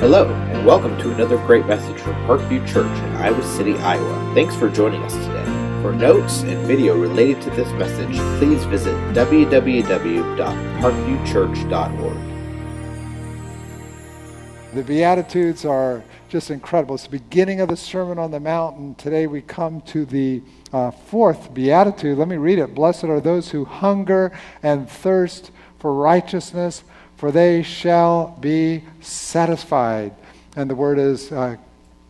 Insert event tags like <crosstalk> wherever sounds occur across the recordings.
Hello, and welcome to another great message from Parkview Church in Iowa City, Iowa. Thanks for joining us today. For notes and video related to this message, please visit www.parkviewchurch.org. The Beatitudes are just incredible. It's the beginning of the Sermon on the Mount, and today we come to the uh, fourth Beatitude. Let me read it. Blessed are those who hunger and thirst for righteousness, for they shall be satisfied. And the word is uh,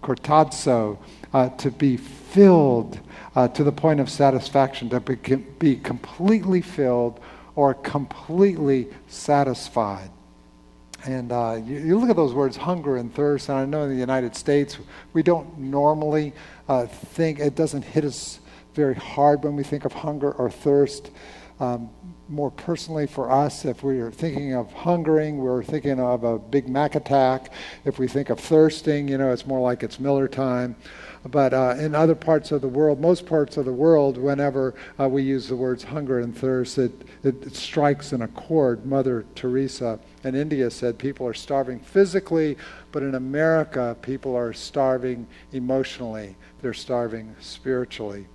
chortazo, uh, to be filled uh, to the point of satisfaction, to be, be completely filled or completely satisfied. And uh, you, you, look at those words, hunger and thirst, and I know in the United States, we don't normally uh, think, it doesn't hit us very hard when we think of hunger or thirst. Um, more personally for us, if we are thinking of hungering, we're thinking of a Big Mac attack. If we think of thirsting, you know, it's more like it's Miller time. But uh, in other parts of the world, most parts of the world, whenever uh, we use the words hunger and thirst, it, it, strikes an accord. Mother Teresa in India said people are starving physically, but in America, people are starving emotionally, they're starving spiritually.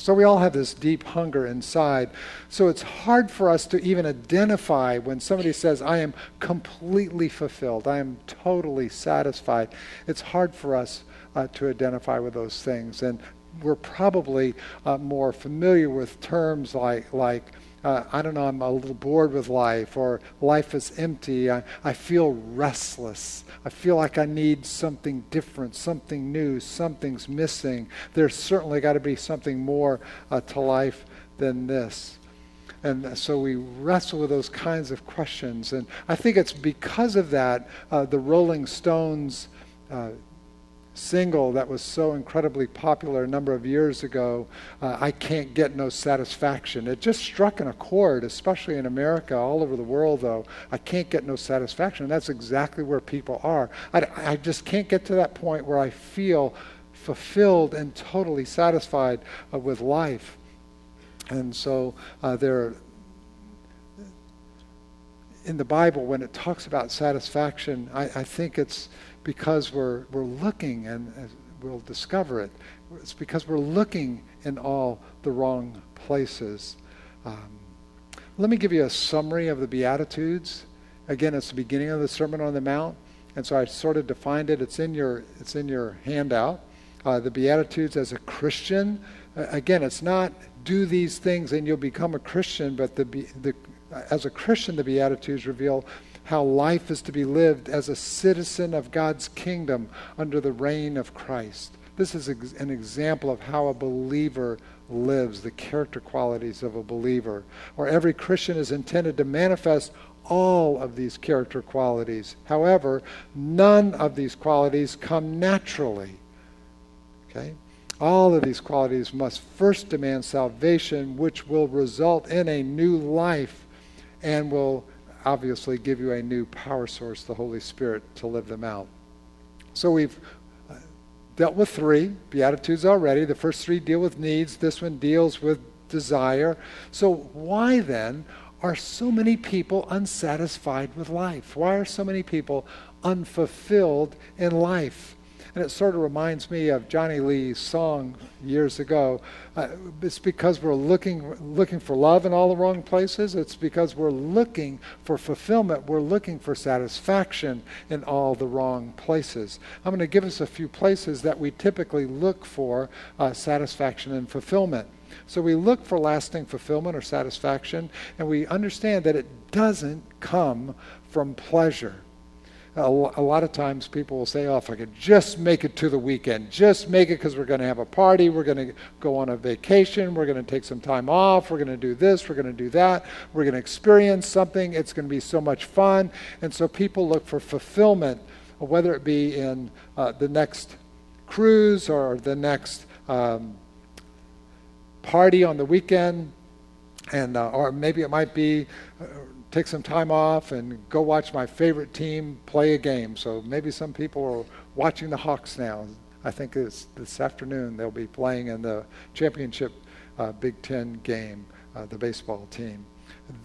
So we all have this deep hunger inside. So it's hard for us to even identify when somebody says, I am completely fulfilled, I am totally satisfied. It's hard for us uh, to identify with those things. And we're probably uh, more familiar with terms like, like uh, I don't know, I'm a little bored with life, or life is empty. I, I feel restless. I feel like I need something different, something new, something's missing. There's certainly got to be something more uh, to life than this. And so we wrestle with those kinds of questions. And I think it's because of that, uh, the Rolling Stones uh, single that was so incredibly popular a number of years ago, uh, I Can't Get No Satisfaction. It just struck an accord, especially in America, all over the world, though. I can't get no satisfaction. And that's exactly where people are. I, I just can't get to that point where I feel fulfilled and totally satisfied uh, with life. And so uh, there in the Bible, when it talks about satisfaction, I, I think it's because we're, we're looking, and we'll discover it, it's because we're looking in all the wrong places. Um, let me give you a summary of the Beatitudes. Again, it's the beginning of the Sermon on the Mount, and so I sort of defined it. It's in your, it's in your handout. Uh, the Beatitudes as a Christian. Again, it's not do these things and you'll become a Christian, but the, the, as a Christian, the Beatitudes reveal how life is to be lived as a citizen of God's kingdom under the reign of Christ. This is an example of how a believer lives, the character qualities of a believer. Or every Christian is intended to manifest all of these character qualities. However, none of these qualities come naturally. Okay? All of these qualities must first demand salvation, which will result in a new life and will obviously give you a new power source, the Holy Spirit, to live them out. So we've uh, dealt with three Beatitudes already. The first three deal with needs, this one deals with desire. So, why then are so many people unsatisfied with life? Why are so many people unfulfilled in life? And it sort of reminds me of Johnny Lee's song years ago. Uh, it's because we're looking, looking for love in all the wrong places. It's because we're looking for fulfillment. We're looking for satisfaction in all the wrong places. I'm going to give us a few places that we typically look for uh, satisfaction and fulfillment. So we look for lasting fulfillment or satisfaction, and we understand that it doesn't come from pleasure a, lot of times people will say, oh, if I could just make it to the weekend, just make it because we're going to have a party, we're going to go on a vacation, we're going to take some time off, we're going to do this, we're going to do that, we're going to experience something, it's going to be so much fun. And so people look for fulfillment, whether it be in uh, the next cruise or the next um, party on the weekend, and uh, or maybe it might be uh, take some time off and go watch my favorite team play a game. So maybe some people are watching the Hawks now. I think it's this afternoon they'll be playing in the championship uh, Big Ten game, uh, the baseball team.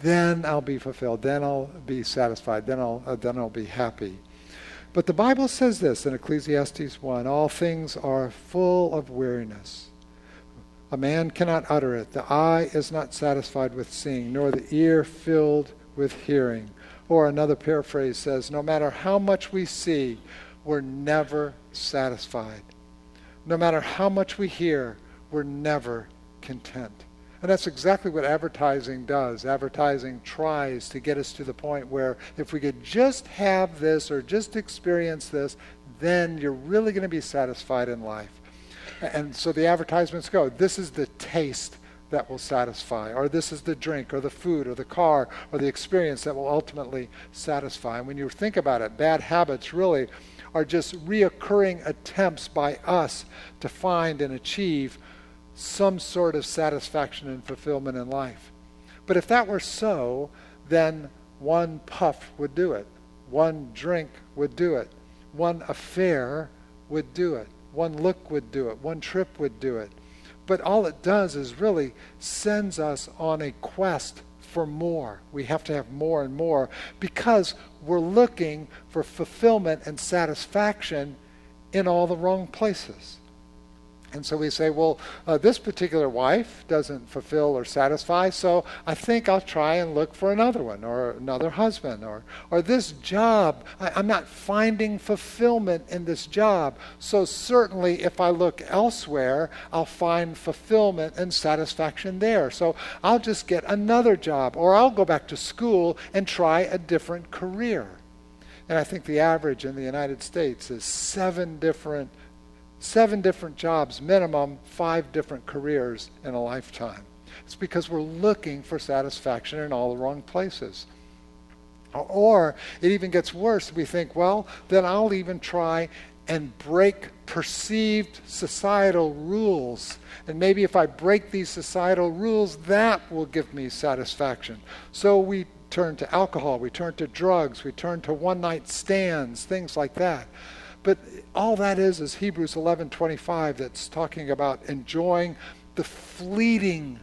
Then I'll be fulfilled. Then I'll be satisfied. Then I'll uh, then I'll be happy. But the Bible says this in Ecclesiastes 1 all things are full of weariness. A man cannot utter it. The eye is not satisfied with seeing, nor the ear filled with hearing. Or another paraphrase says, no matter how much we see, we're never satisfied. No matter how much we hear, we're never content. And that's exactly what advertising does. Advertising tries to get us to the point where if we could just have this or just experience this, then you're really going to be satisfied in life. And so the advertisements go this is the taste that will satisfy, or this is the drink, or the food, or the car, or the experience that will ultimately satisfy. And when you think about it, bad habits really are just reoccurring attempts by us to find and achieve some sort of satisfaction and fulfillment in life. But if that were so, then one puff would do it, one drink would do it, one affair would do it, one look would do it, one trip would do it. But all it does is really sends us on a quest for more. We have to have more and more because we're looking for fulfillment and satisfaction in all the wrong places. And so we say, well, uh, this particular wife doesn't fulfill or satisfy, so I think I'll try and look for another one or another husband or, or this job. I, I'm not finding fulfillment in this job. So certainly if I look elsewhere, I'll find fulfillment and satisfaction there. So I'll just get another job or I'll go back to school and try a different career. And I think the average in the United States is seven different seven different jobs, minimum five different careers in a lifetime. It's because we're looking for satisfaction in all the wrong places. Or it even gets worse. We think, well, then I'll even try and break perceived societal rules. And maybe if I break these societal rules, that will give me satisfaction. So we turn to alcohol, we turn to drugs, we turn to one night stands, things like that. But all that is is Hebrews 11:25 that's talking about enjoying the fleeting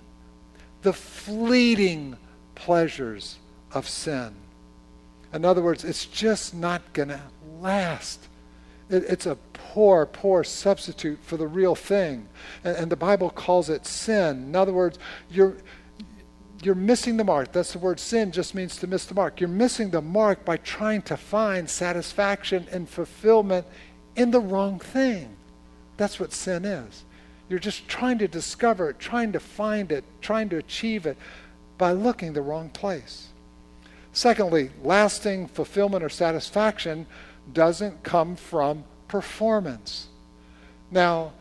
the fleeting pleasures of sin. In other words, it's just not going to last. It, it's a poor, poor substitute for the real thing. And, and the Bible calls it sin. In other words, you're you're missing the mark. That's the word sin just means to miss the mark. You're missing the mark by trying to find satisfaction and fulfillment in the wrong thing. That's what sin is. You're just trying to discover it, trying to find it, trying to achieve it by looking the wrong place. Secondly, lasting fulfillment or satisfaction doesn't come from performance. Now,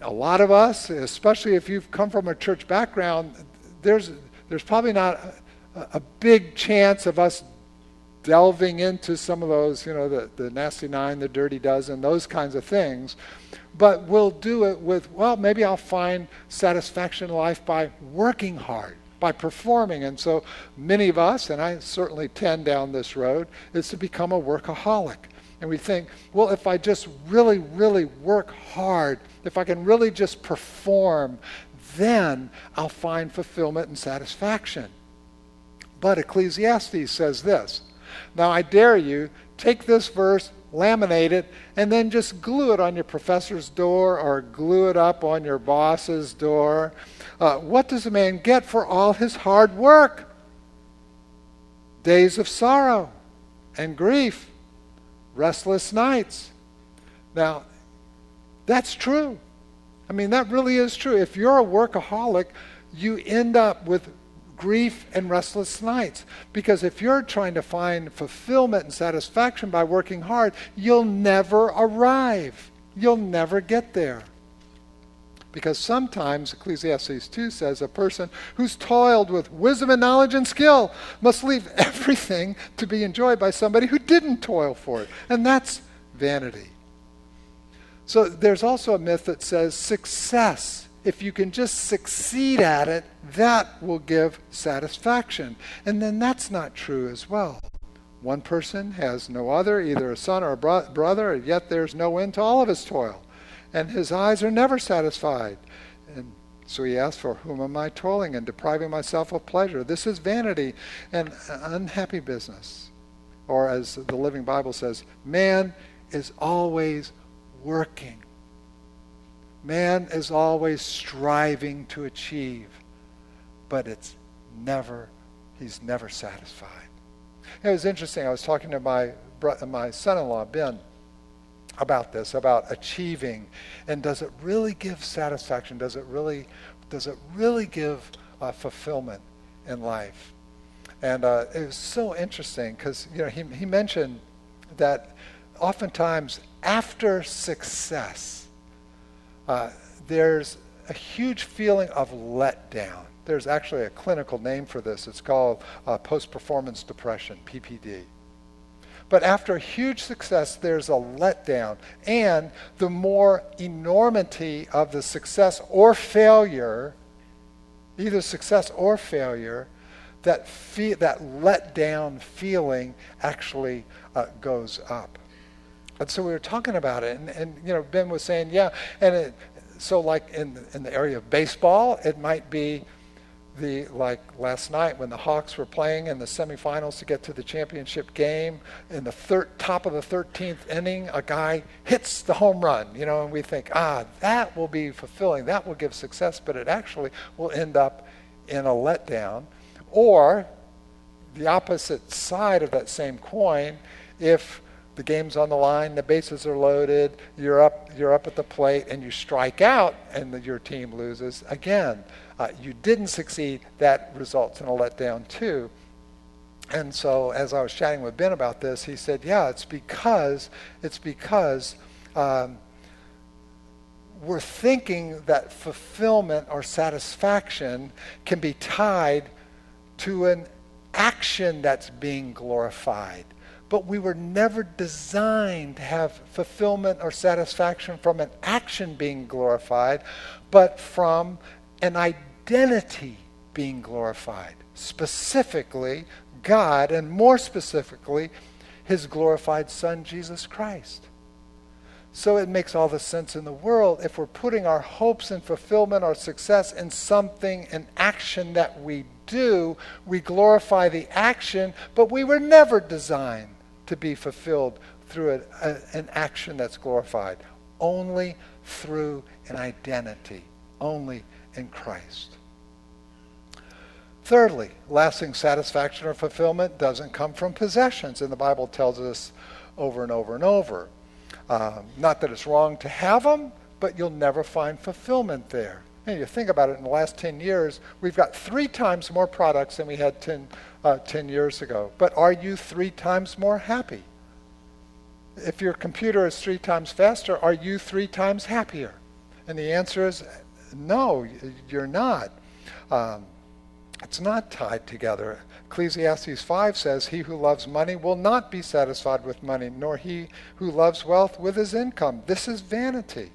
a lot of us, especially if you've come from a church background, there's there's probably not a, a big chance of us delving into some of those, you know, the, the nasty nine, the dirty dozen, those kinds of things. But we'll do it with, well, maybe I'll find satisfaction in life by working hard, by performing. And so many of us, and I certainly tend down this road, is to become a workaholic. And we think, well, if I just really, really work hard, if I can really just perform, then I'll find fulfillment and satisfaction. But Ecclesiastes says this Now I dare you, take this verse, laminate it, and then just glue it on your professor's door or glue it up on your boss's door. Uh, what does a man get for all his hard work? Days of sorrow and grief, restless nights. Now, that's true. I mean, that really is true. If you're a workaholic, you end up with grief and restless nights. Because if you're trying to find fulfillment and satisfaction by working hard, you'll never arrive. You'll never get there. Because sometimes, Ecclesiastes 2 says, a person who's toiled with wisdom and knowledge and skill must leave <laughs> everything to be enjoyed by somebody who didn't toil for it. And that's vanity. So there's also a myth that says success, if you can just succeed at it, that will give satisfaction. And then that's not true as well. One person has no other, either a son or a bro- brother, and yet there's no end to all of his toil. And his eyes are never satisfied. And so he asks, For whom am I toiling and depriving myself of pleasure? This is vanity and unhappy business. or as the Living Bible says, man is always working. Man is always striving to achieve, but it's never, he's never satisfied. It was interesting. I was talking to my, my son in law, Ben, about this, about achieving. And does it really give satisfaction? Does it really, does it really give uh, fulfillment in life? And uh, it was so interesting because you know he, he mentioned that oftentimes after success, uh, there's a huge feeling of letdown. There's actually a clinical name for this. It's called uh, post-performance depression, PPD. But after a huge success, there's a letdown. And the more enormity of the success or failure, either success or failure, that, fe- that let down feeling actually uh, goes up. And so we were talking about it, and, and you know, Ben was saying, yeah, and it, so like in, in the area of baseball, it might be the like last night when the Hawks were playing in the semifinals to get to the championship game in the third top of the 13th inning a guy hits the home run you know and we think ah that will be fulfilling that will give success but it actually will end up in a letdown. Or the opposite side of that same coin if the game's on the line, the bases are loaded, you're up, you're up at the plate, and you strike out, and the, your team loses. Again, uh, you didn't succeed. That results in a letdown too. And so, as I was chatting with Ben about this, he said, "Yeah, it's because it's because." Um, we're thinking that fulfillment or satisfaction can be tied to an action that's being glorified but we were never designed to have fulfillment or satisfaction from an action being glorified, but from an identity being glorified. Specifically, God, and more specifically, his glorified Son, Jesus Christ. So it makes all the sense in the world if we're putting our hopes and fulfillment or success in something, an action that we do, we glorify the action, but we were never designed to be fulfilled through a, a, an action that's glorified, only through an identity, only in Christ. Thirdly, lasting satisfaction or fulfillment doesn't come from possessions, and the Bible tells us over and over and over. Um, not that it's wrong to have them, but you'll never find fulfillment there. And you think about it, in the last 10 years, we've got three times more products than we had 10, uh, 10 years ago. But are you three times more happy? If your computer is three times faster, are you three times happier? And the answer is no, you're not. Um, it's not tied together. Ecclesiastes 5 says, He who loves money will not be satisfied with money, nor he who loves wealth with his income. This is vanity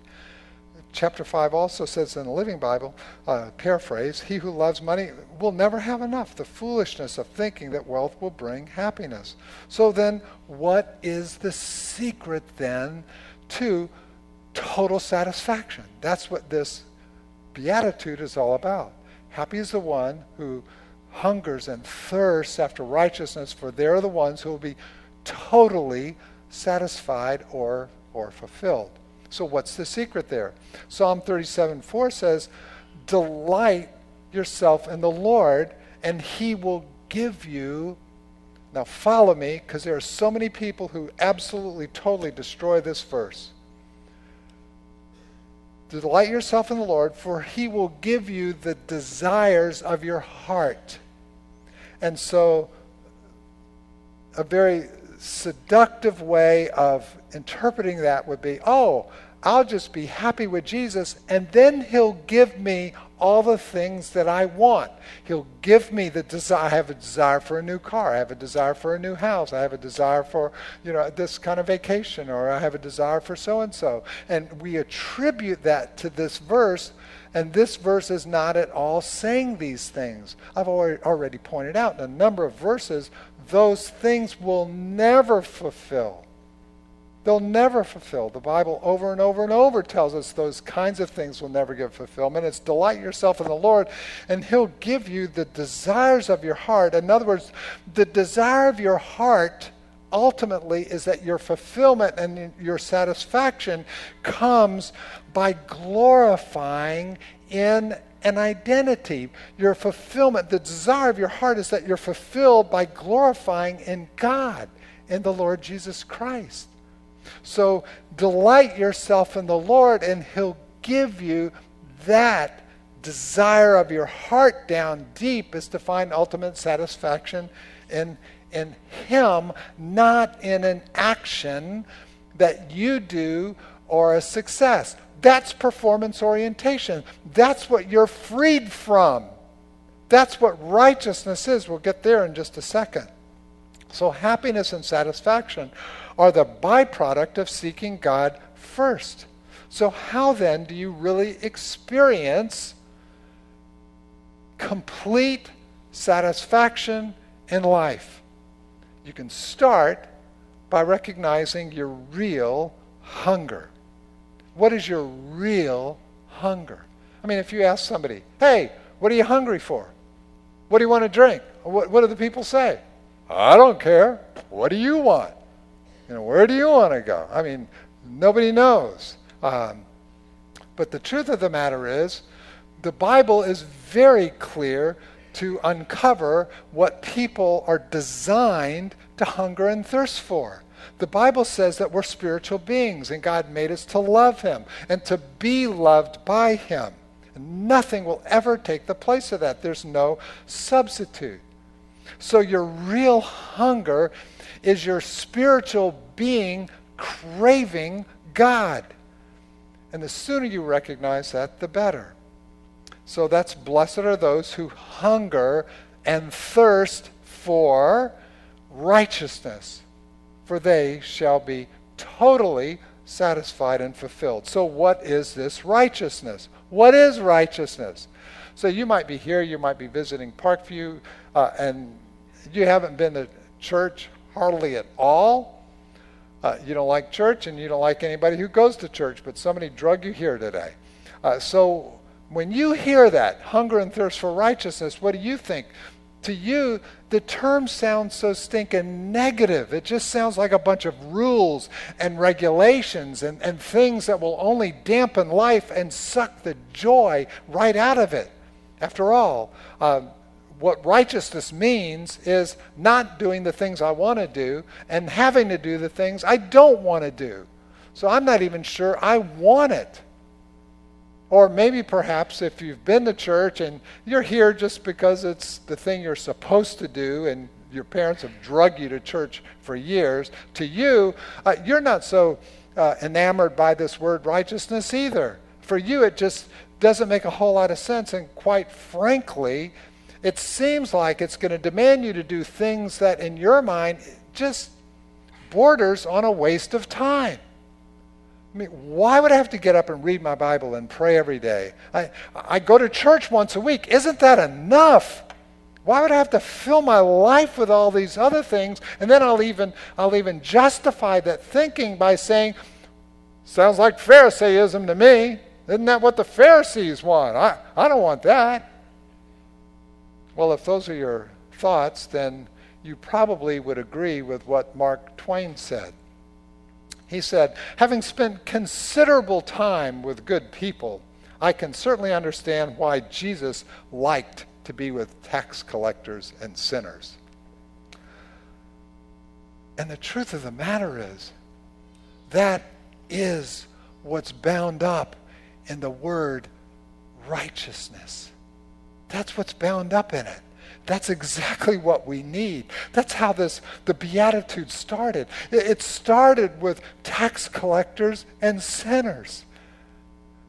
chapter 5 also says in the Living Bible, uh, paraphrase, he who loves money will never have enough. The foolishness of thinking that wealth will bring happiness. So then, what is the secret then to total satisfaction? That's what this beatitude is all about. Happy is the one who hungers and thirsts after righteousness, for they're the ones who will be totally satisfied or, or fulfilled. So, what's the secret there? Psalm 37 4 says, Delight yourself in the Lord, and he will give you. Now, follow me, because there are so many people who absolutely, totally destroy this verse. Delight yourself in the Lord, for he will give you the desires of your heart. And so, a very seductive way of interpreting that would be oh, I'll just be happy with Jesus, and then He'll give me all the things that I want. He'll give me the desire. I have a desire for a new car. I have a desire for a new house. I have a desire for, you know, this kind of vacation, or I have a desire for so and so. And we attribute that to this verse, and this verse is not at all saying these things. I've already pointed out in a number of verses, those things will never fulfill they'll never fulfill. The Bible over and over and over tells us those kinds of things will never give fulfillment. It's delight yourself in the Lord, and He'll give you the desires of your heart. In other words, the desire of your heart ultimately is that your fulfillment and your satisfaction comes by glorifying in an identity. Your fulfillment, the desire of your heart is that you're fulfilled by glorifying in God, in the Lord Jesus Christ. So delight yourself in the Lord, and He'll give you that desire of your heart down deep is to find ultimate satisfaction in, in Him, not in an action that you do or a success. That's performance orientation. That's what you're freed from. That's what righteousness is. We'll get there in just a second. So, happiness and satisfaction are the byproduct of seeking God first. So, how then do you really experience complete satisfaction in life? You can start by recognizing your real hunger. What is your real hunger? I mean, if you ask somebody, hey, what are you hungry for? What do you want to drink? What, what do the people say? I don't care. What do you want? You know, where do you want to go? I mean, nobody knows. Um, but the truth of the matter is, the Bible is very clear to uncover what people are designed to hunger and thirst for. The Bible says that we're spiritual beings and God made us to love Him and to be loved by Him. Nothing will ever take the place of that. There's no substitute. So, your real hunger is your spiritual being craving God. And the sooner you recognize that, the better. So that's blessed are those who hunger and thirst for righteousness, for they shall be totally satisfied and fulfilled. So, what is this righteousness? What is righteousness? So, you might be here, you might be visiting Parkview, uh, and you haven't been to church hardly at all. Uh, you don't like church, and you don't like anybody who goes to church, but somebody drug you here today. Uh, so, when you hear that, hunger and thirst for righteousness, what do you think? To you, the term sounds so stinking negative. It just sounds like a bunch of rules and regulations and, and things that will only dampen life and suck the joy right out of it. After all, um, what righteousness means is not doing the things I want to do and having to do the things I don't want to do. So I'm not even sure I want it. Or maybe perhaps if you've been to church and you're here just because it's the thing you're supposed to do and your parents have drugged you to church for years, to you, uh, you're not so uh, enamored by this word righteousness either. For you, it just doesn't make a whole lot of sense. And quite frankly, it seems like it's going to demand you to do things that in your mind just borders on a waste of time. I mean, why would I have to get up and read my Bible and pray every day? I, I go to church once a week. Isn't that enough? Why would I have to fill my life with all these other things? And then I'll even, I'll even justify that thinking by saying, sounds like Pharisaism to me. Isn't that what the Pharisees want? I, I don't want that. Well, if those are your thoughts, then you probably would agree with what Mark Twain said. He said, Having spent considerable time with good people, I can certainly understand why Jesus liked to be with tax collectors and sinners. And the truth of the matter is, that is what's bound up in the word righteousness. That's what's bound up in it. That's exactly what we need. That's how this the beatitude started. It started with tax collectors and sinners.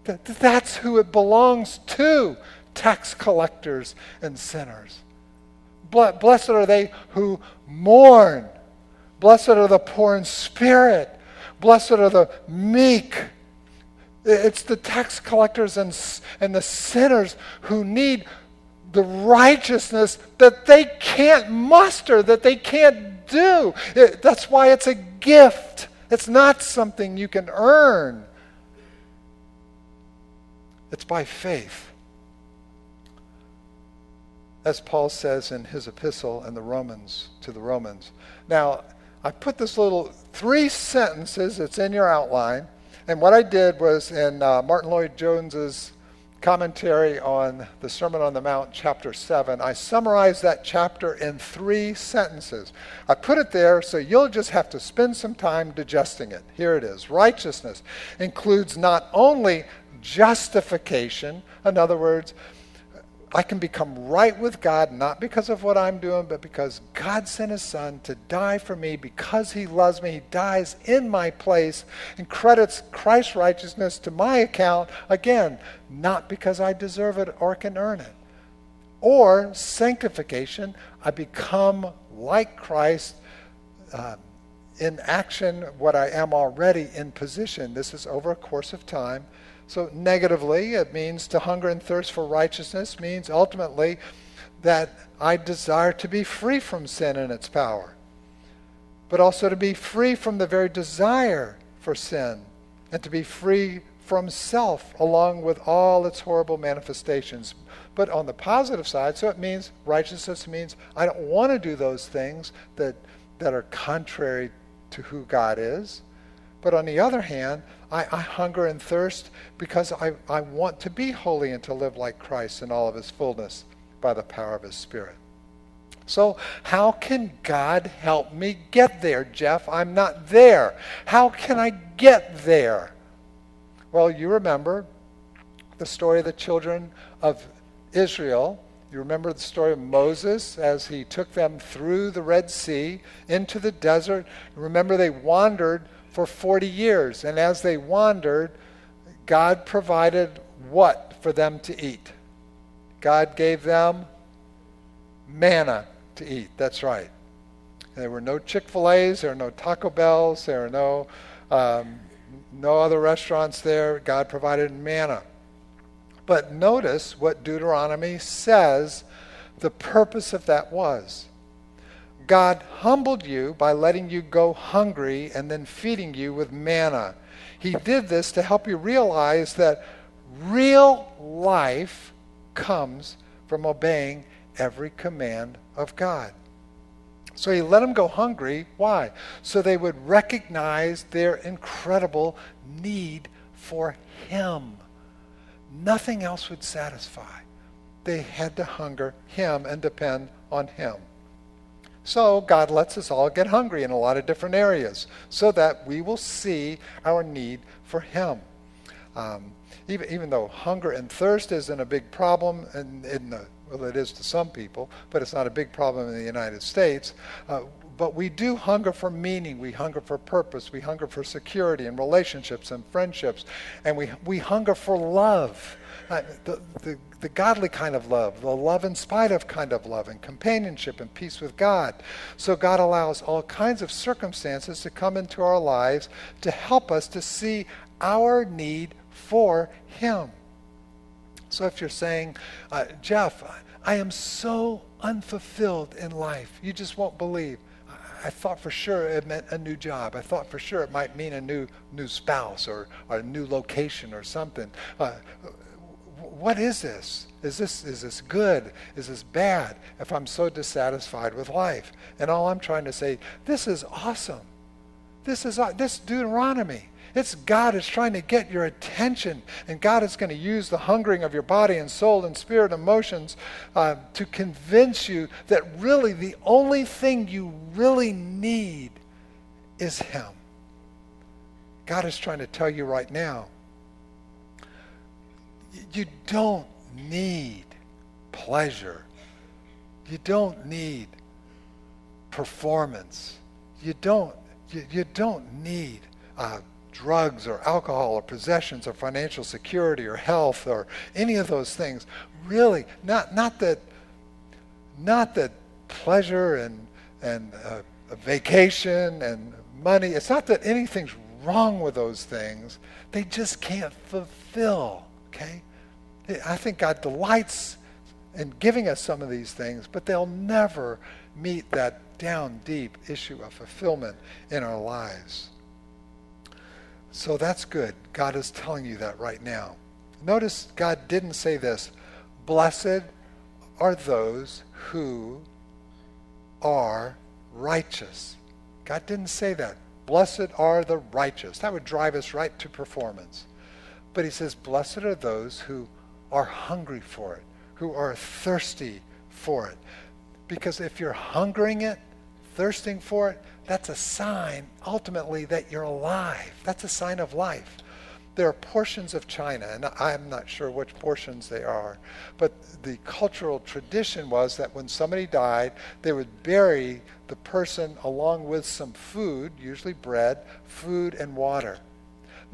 That's who it belongs to, tax collectors and sinners. Blessed are they who mourn. Blessed are the poor in spirit. Blessed are the meek. It's the tax collectors and, and the sinners who need the righteousness that they can't muster, that they can't do. It, that's why it's a gift. It's not something you can earn. It's by faith. As Paul says in his epistle in the Romans to the Romans. Now, I put this little three sentences, it's in your outline. And what I did was in uh, Martyn Lloyd-Jones's commentary on the Sermon on the Mount, chapter 7, I summarized that chapter in three sentences. I put it there so you'll just have to spend some time digesting it. Here it is Righteousness includes not only justification, in other words, I can become right with God not because of what I'm doing, but because God sent His Son to die for me because He loves me. He dies in my place and credits Christ's righteousness to my account, again, not because I deserve it or can earn it. Or sanctification, I become like Christ. Uh, in action, what I am already in position. This is over a course of time. So, negatively, it means to hunger and thirst for righteousness means ultimately that I desire to be free from sin and its power, but also to be free from the very desire for sin and to be free from self along with all its horrible manifestations. But on the positive side, so it means righteousness means I don't want to do those things that, that are contrary to who God is. But on the other hand, I, I, hunger and thirst because I, I want to be holy and to live like Christ in all of his fullness by the power of his Spirit. So, how can God help me get there, Jeff? I'm not there. How can I get there? Well, you remember the story of the children of Israel. You remember the story of Moses as he took them through the Red Sea into the desert. Remember, they wandered for 40 years. And as they wandered, God provided what for them to eat? God gave them manna to eat. That's right. There were no Chick fil A's, there were no Taco Bells, there were no, um, no other restaurants there. God provided manna. But notice what Deuteronomy says the purpose of that was. God humbled you by letting you go hungry and then feeding you with manna. He did this to help you realize that real life comes from obeying every command of God. So he let them go hungry. Why? So they would recognize their incredible need for him. Nothing else would satisfy. They had to hunger him and depend on him. So God lets us all get hungry in a lot of different areas so that we will see our need for Him. Um, even, even though hunger and thirst isn't a big problem in, in the, well, it is to some people, but it's not a big problem in the United States. Uh, but we do hunger for meaning. We hunger for purpose. We hunger for security and relationships and friendships. And we, we hunger for love. Uh, the, the, the godly kind of love, the love in spite of kind of love, and companionship and peace with God. So God allows all kinds of circumstances to come into our lives to help us to see our need for Him. So if you're saying, uh, Jeff, I am so unfulfilled in life, you just won't believe. I thought for sure it meant a new job. I thought for sure it might mean a new new spouse or, or a new location or something. Uh, what is this? Is this is this good? Is this bad? If I'm so dissatisfied with life, and all I'm trying to say, this is awesome. This is this Deuteronomy. It's God is trying to get your attention, and God is going to use the hungering of your body and soul and spirit and emotions uh, to convince you that really the only thing you really need is Him. God is trying to tell you right now you don't need pleasure. You don't need performance. You don't, you, you don't need uh, drugs or alcohol or possessions or financial security or health or any of those things. Really, not, not that, not that pleasure and, and uh, a vacation and money, it's not that anything's wrong with those things. They just can't fulfill, okay? I think God delights in giving us some of these things, but they'll never meet that down deep issue of fulfillment in our lives. So that's good. God is telling you that right now. Notice God didn't say this Blessed are those who are righteous. God didn't say that. Blessed are the righteous. That would drive us right to performance. But he says, Blessed are those who are hungry for it, who are thirsty for it. Because if you're hungering it, thirsting for it, that's a sign ultimately that you're alive. That's a sign of life. There are portions of China, and I'm not sure which portions they are, but the cultural tradition was that when somebody died, they would bury the person along with some food, usually bread, food, and water.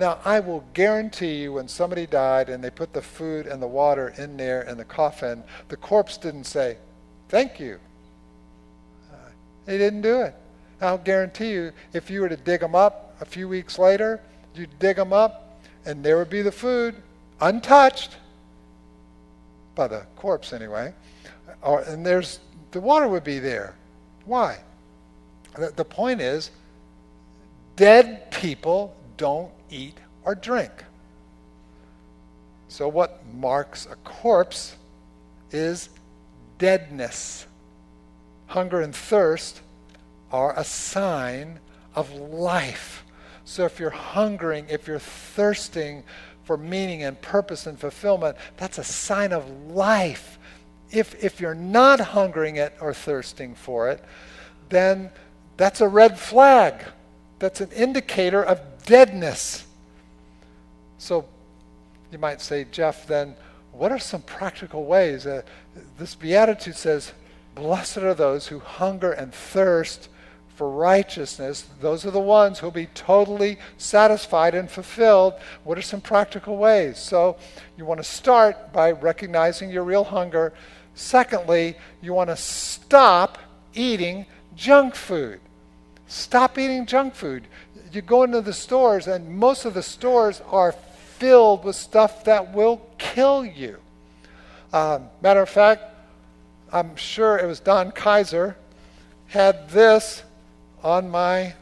Now, I will guarantee you when somebody died and they put the food and the water in there in the coffin, the corpse didn't say, Thank you. Uh, they didn't do it. I'll guarantee you, if you were to dig them up a few weeks later, you'd dig them up and there would be the food untouched by the corpse anyway. Or, and there's the water would be there. Why? The, the point is, dead people don't eat or drink. So, what marks a corpse is deadness. Hunger and thirst are a sign of life. So, if you're hungering, if you're thirsting for meaning and purpose and fulfillment, that's a sign of life. If, if you're not hungering it or thirsting for it, then that's a red flag. That's an indicator of deadness. So you might say, Jeff, then what are some practical ways? Uh, this beatitude says, Blessed are those who hunger and thirst for righteousness. Those are the ones who'll be totally satisfied and fulfilled. What are some practical ways? So you want to start by recognizing your real hunger. Secondly, you want to stop eating junk food. Stop eating junk food. You go into the stores, and most of the stores are filled with stuff that will kill you. Um, matter of fact, I'm sure it was Don Kaiser had this on my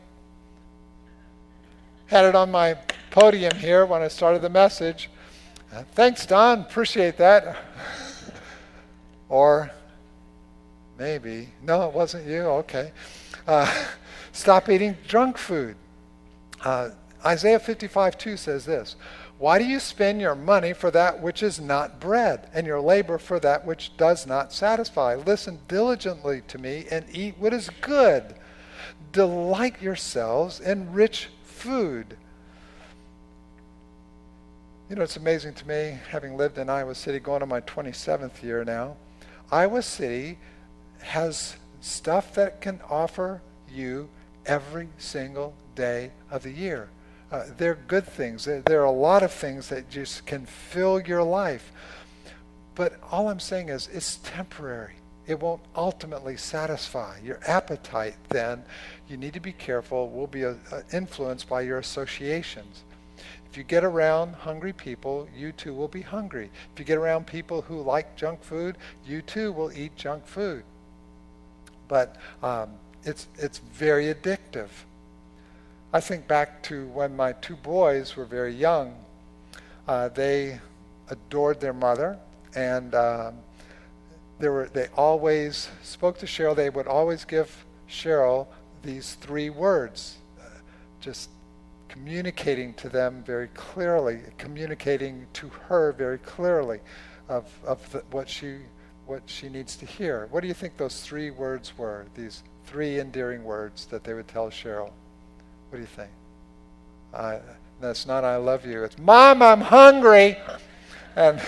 had it on my podium here when I started the message. Uh, thanks, Don. Appreciate that. <laughs> or maybe no, it wasn't you. Okay. Uh, <laughs> stop eating junk food. Uh, Isaiah 55 2 says this why do you spend your money for that which is not bread, and your labor for that which does not satisfy? Listen diligently to me and eat what is good. Delight yourselves in rich food. You know, it's amazing to me, having lived in Iowa City, going on my 27th year now. Iowa City has stuff that can offer you every single day of the year. Uh, they're good things. There, are a lot of things that just can fill your life. But all I'm saying is it's temporary. It won't ultimately satisfy. Your appetite, then, you need to be careful, will be uh, uh, influenced by your associations. If you get around hungry people, you too will be hungry. If you get around people who like junk food, you too will eat junk food. But um, it's, it's very addictive. I think back to when my two boys were very young. Uh, they adored their mother, and um, they were they always spoke to Cheryl. They would always give Cheryl these three words, uh, just communicating to them very clearly, communicating to her very clearly of of the, what she what she needs to hear. What do you think those three words were? These three endearing words that they would tell Cheryl. What do you think? Uh, that's not I love you. It's Mom, I'm hungry. And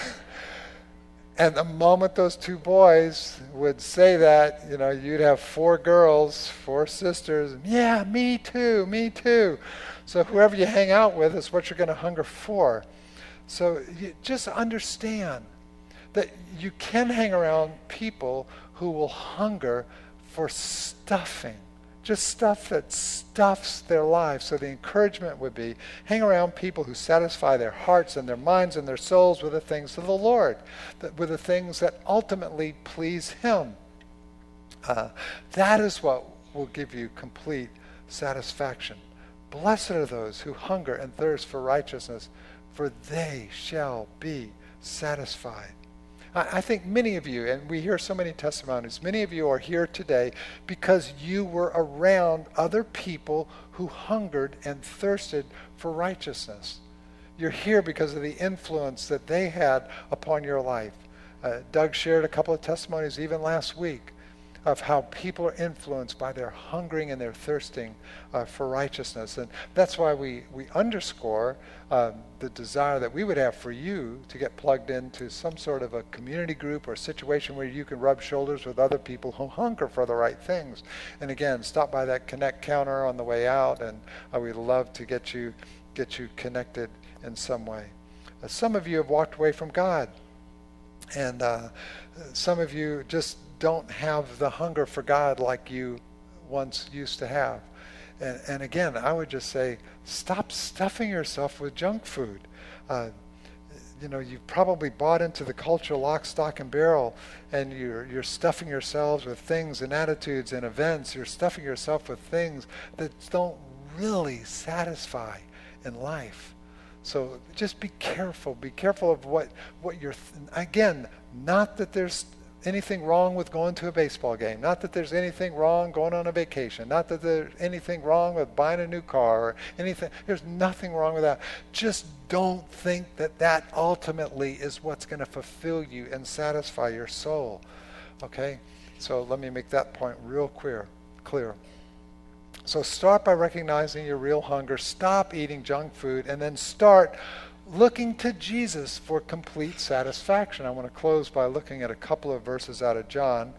and the moment those two boys would say that, you know, you'd have four girls, four sisters. Yeah, me too, me too. So whoever you hang out with is what you're going to hunger for. So just understand that you can hang around people who will hunger for stuffing just stuff that stuffs their lives. So the encouragement would be hang around people who satisfy their hearts and their minds and their souls with the things of the Lord, with the things that ultimately please Him. Uh, that is what will give you complete satisfaction. Blessed are those who hunger and thirst for righteousness, for they shall be satisfied. I, think many of you, and we hear so many testimonies, many of you are here today because you were around other people who hungered and thirsted for righteousness. You're here because of the influence that they had upon your life. Uh, Doug shared a couple of testimonies even last week of how people are influenced by their hungering and their thirsting uh, for righteousness. And that's why we, we underscore um, the desire that we would have for you to get plugged into some sort of a community group or situation where you can rub shoulders with other people who hunger for the right things. And again, stop by that connect counter on the way out, and uh, we'd love to get you get you connected in some way. Uh, some of you have walked away from God, and uh, some of you just don't have the hunger for God like you once used to have. And, and again, I would just say, stop stuffing yourself with junk food. Uh, you know, you've probably bought into the culture lock, stock, and barrel, and you're, you're stuffing yourselves with things and attitudes and events. You're stuffing yourself with things that don't really satisfy in life. So just be careful. Be careful of what, what you're, th- again, not that there's anything wrong with going to a baseball game. Not that there's anything wrong going on a vacation. Not that there's anything wrong with buying a new car or anything. There's nothing wrong with that. Just don't think that that ultimately is what's going to fulfill you and satisfy your soul. Okay? So let me make that point real clear. Clear. So start by recognizing your real hunger. Stop eating junk food and then start looking to Jesus for complete satisfaction. I want to close by looking at a couple of verses out of John.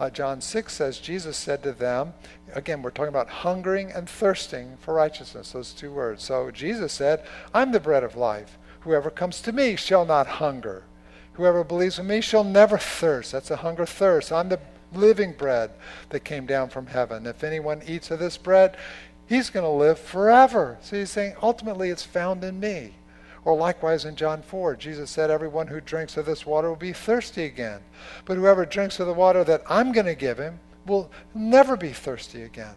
Uh, John 6 says, Jesus said to them, again, we're talking about hungering and thirsting for righteousness, those two words. So Jesus said, I'm the bread of life. Whoever comes to me shall not hunger. Whoever believes in me shall never thirst. That's a hunger thirst. I'm the living bread that came down from heaven. If anyone eats of this bread, he's going to live forever. So he's saying, ultimately, it's found in me. Or likewise in John 4, Jesus said, Everyone who drinks of this water will be thirsty again. But whoever drinks of the water that I'm going to give him will never be thirsty again.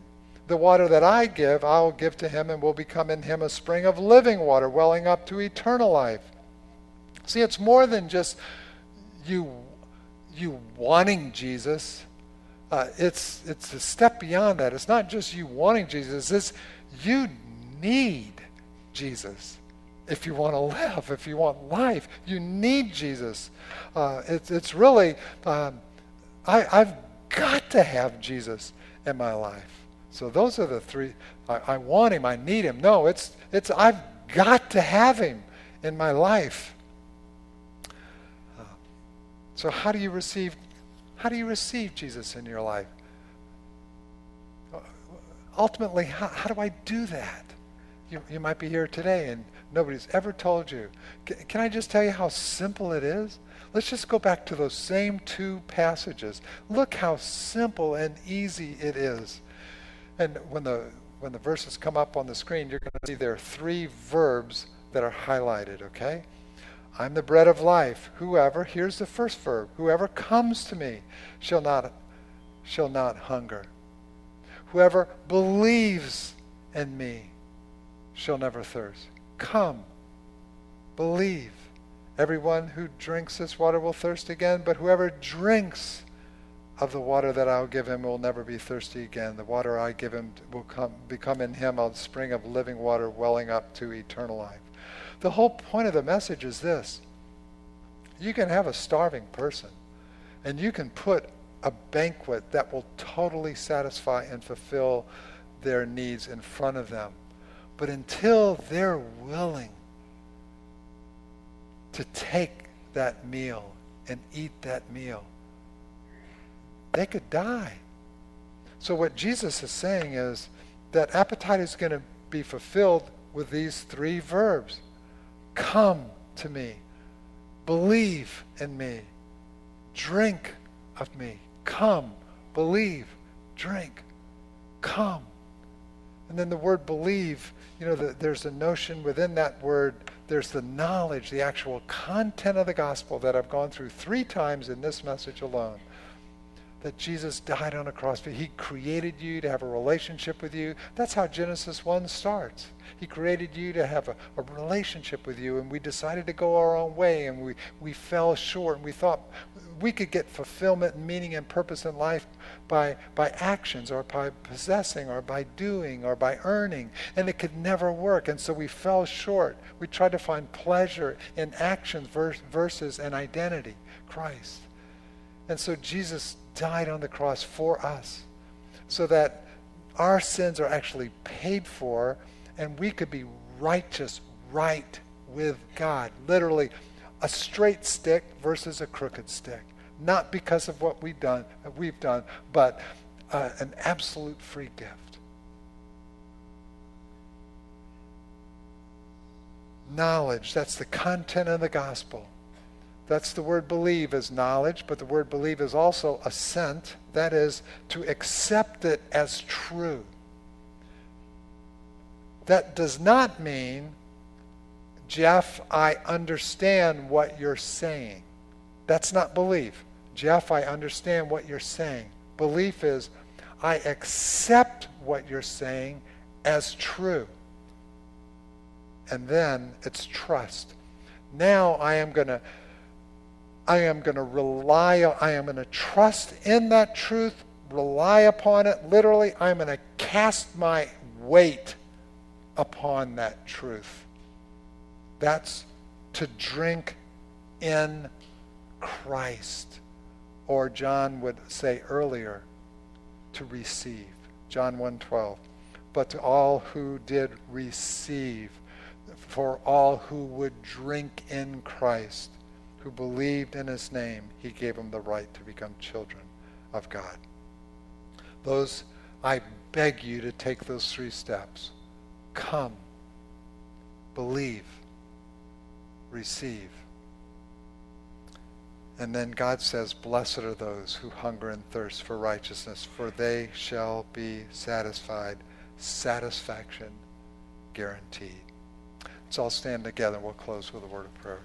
The water that I give, I will give to him and will become in him a spring of living water welling up to eternal life. See, it's more than just you, you wanting Jesus. Uh, it's, it's a step beyond that. It's not just you wanting Jesus, it's you need Jesus if you want to live, if you want life. You need Jesus. Uh, it, it's really, um, I, I've got to have Jesus in my life. So those are the three. I, I want him. I need him. No, it's it's. I've got to have him in my life. Uh, so how do you receive? How do you receive Jesus in your life? Uh, ultimately, how, how do I do that? You, you might be here today and nobody's ever told you. Can I just tell you how simple it is? Let's just go back to those same two passages. Look how simple and easy it is. And when the when the verses come up on the screen, you're going to see there are three verbs that are highlighted, okay? I'm the bread of life. Whoever, here's the first verb, whoever comes to me shall not shall not hunger. Whoever believes in me shall never thirst. Come, believe. Everyone who drinks this water will thirst again, but whoever drinks of the water that I'll give him will never be thirsty again. The water I give him will come, become in him a spring of living water welling up to eternal life. The whole point of the message is this you can have a starving person, and you can put a banquet that will totally satisfy and fulfill their needs in front of them. But until they're willing to take that meal and eat that meal, they could die. So, what Jesus is saying is that appetite is going to be fulfilled with these three verbs Come to me, believe in me, drink of me. Come, believe, drink, come. And then the word believe, you know, the, there's a notion within that word, there's the knowledge, the actual content of the gospel that I've gone through three times in this message alone. That Jesus died on a cross. for. He created you to have a relationship with you. That's how Genesis 1 starts. He created you to have a, a relationship with you, and we decided to go our own way, and we, we fell short, and we thought we could get fulfillment and meaning and purpose in life by, by actions or by possessing or by doing or by earning. And it could never work. And so we fell short. We tried to find pleasure in actions versus an identity, Christ. And so Jesus died on the cross for us so that our sins are actually paid for and we could be righteous right with God. Literally, a straight stick versus a crooked stick. Not because of what we've done, we've done, but uh, an absolute free gift. Knowledge, that's the content of the gospel. That's the word believe is knowledge, but the word believe is also assent. That is to accept it as true. That does not mean, Jeff, I understand what you're saying. That's not belief. Jeff, I understand what you're saying. Belief is, I accept what you're saying as true. And then it's trust. Now I am going to I am going to rely, I am going to trust in that truth, rely upon it. Literally, I'm going to cast my weight upon that truth. That's to drink in Christ. Or John would say earlier, to receive. John 1:12. But to all who did receive, for all who would drink in Christ, who believed in his name, he gave them the right to become children of God. Those, I beg you to take those three steps. Come, believe, receive. And then God says, Blessed are those who hunger and thirst for righteousness, for they shall be satisfied. Satisfaction guaranteed. Let's all stand together. We'll close with a word of prayer.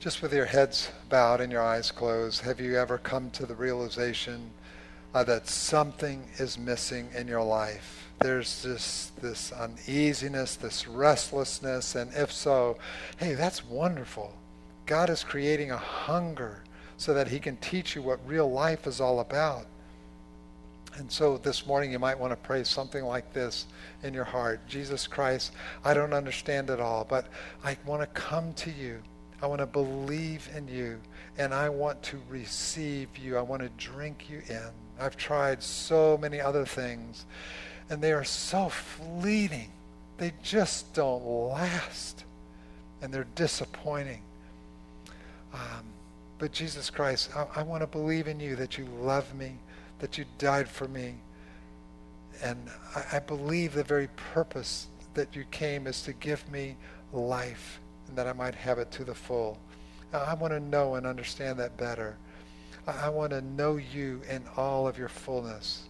Just with your heads bowed and your eyes closed, have you ever come to the realization uh, that something is missing in your life? There's this, this uneasiness, this restlessness, and if so, hey, that's wonderful. God is creating a hunger so that He can teach you what real life is all about. And so this morning you might want to pray something like this in your heart Jesus Christ, I don't understand it all, but I want to come to you. I want to believe in you and I want to receive you. I want to drink you in. I've tried so many other things and they are so fleeting. They just don't last and they're disappointing. Um, but Jesus Christ, I, I want to believe in you that you love me, that you died for me. And I, I believe the very purpose that you came is to give me life and that I might have it to the full. I want to know and understand that better. I want to know you in all of your fullness.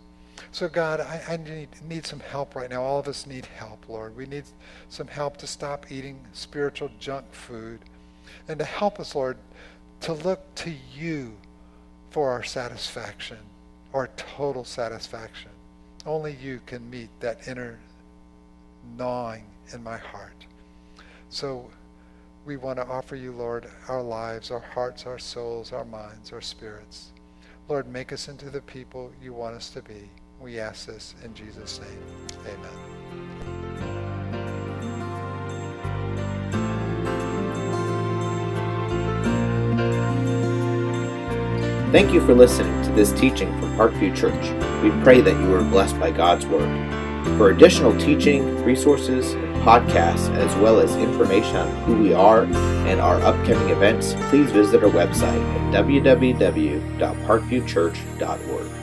So, God, I, I, need, need some help right now. All of us need help, Lord. We need some help to stop eating spiritual junk food and to help us, Lord, to look to you for our satisfaction, our total satisfaction. Only you can meet that inner gnawing in my heart. So, we want to offer you, Lord, our lives, our hearts, our souls, our minds, our spirits. Lord, make us into the people you want us to be. We ask this in Jesus' name. Amen. Thank you for listening to this teaching from Parkview Church. We pray that you were blessed by God's Word. For additional teaching, resources, podcasts, as well as information on who we are and our upcoming events, please visit our website at www.parkviewchurch.org.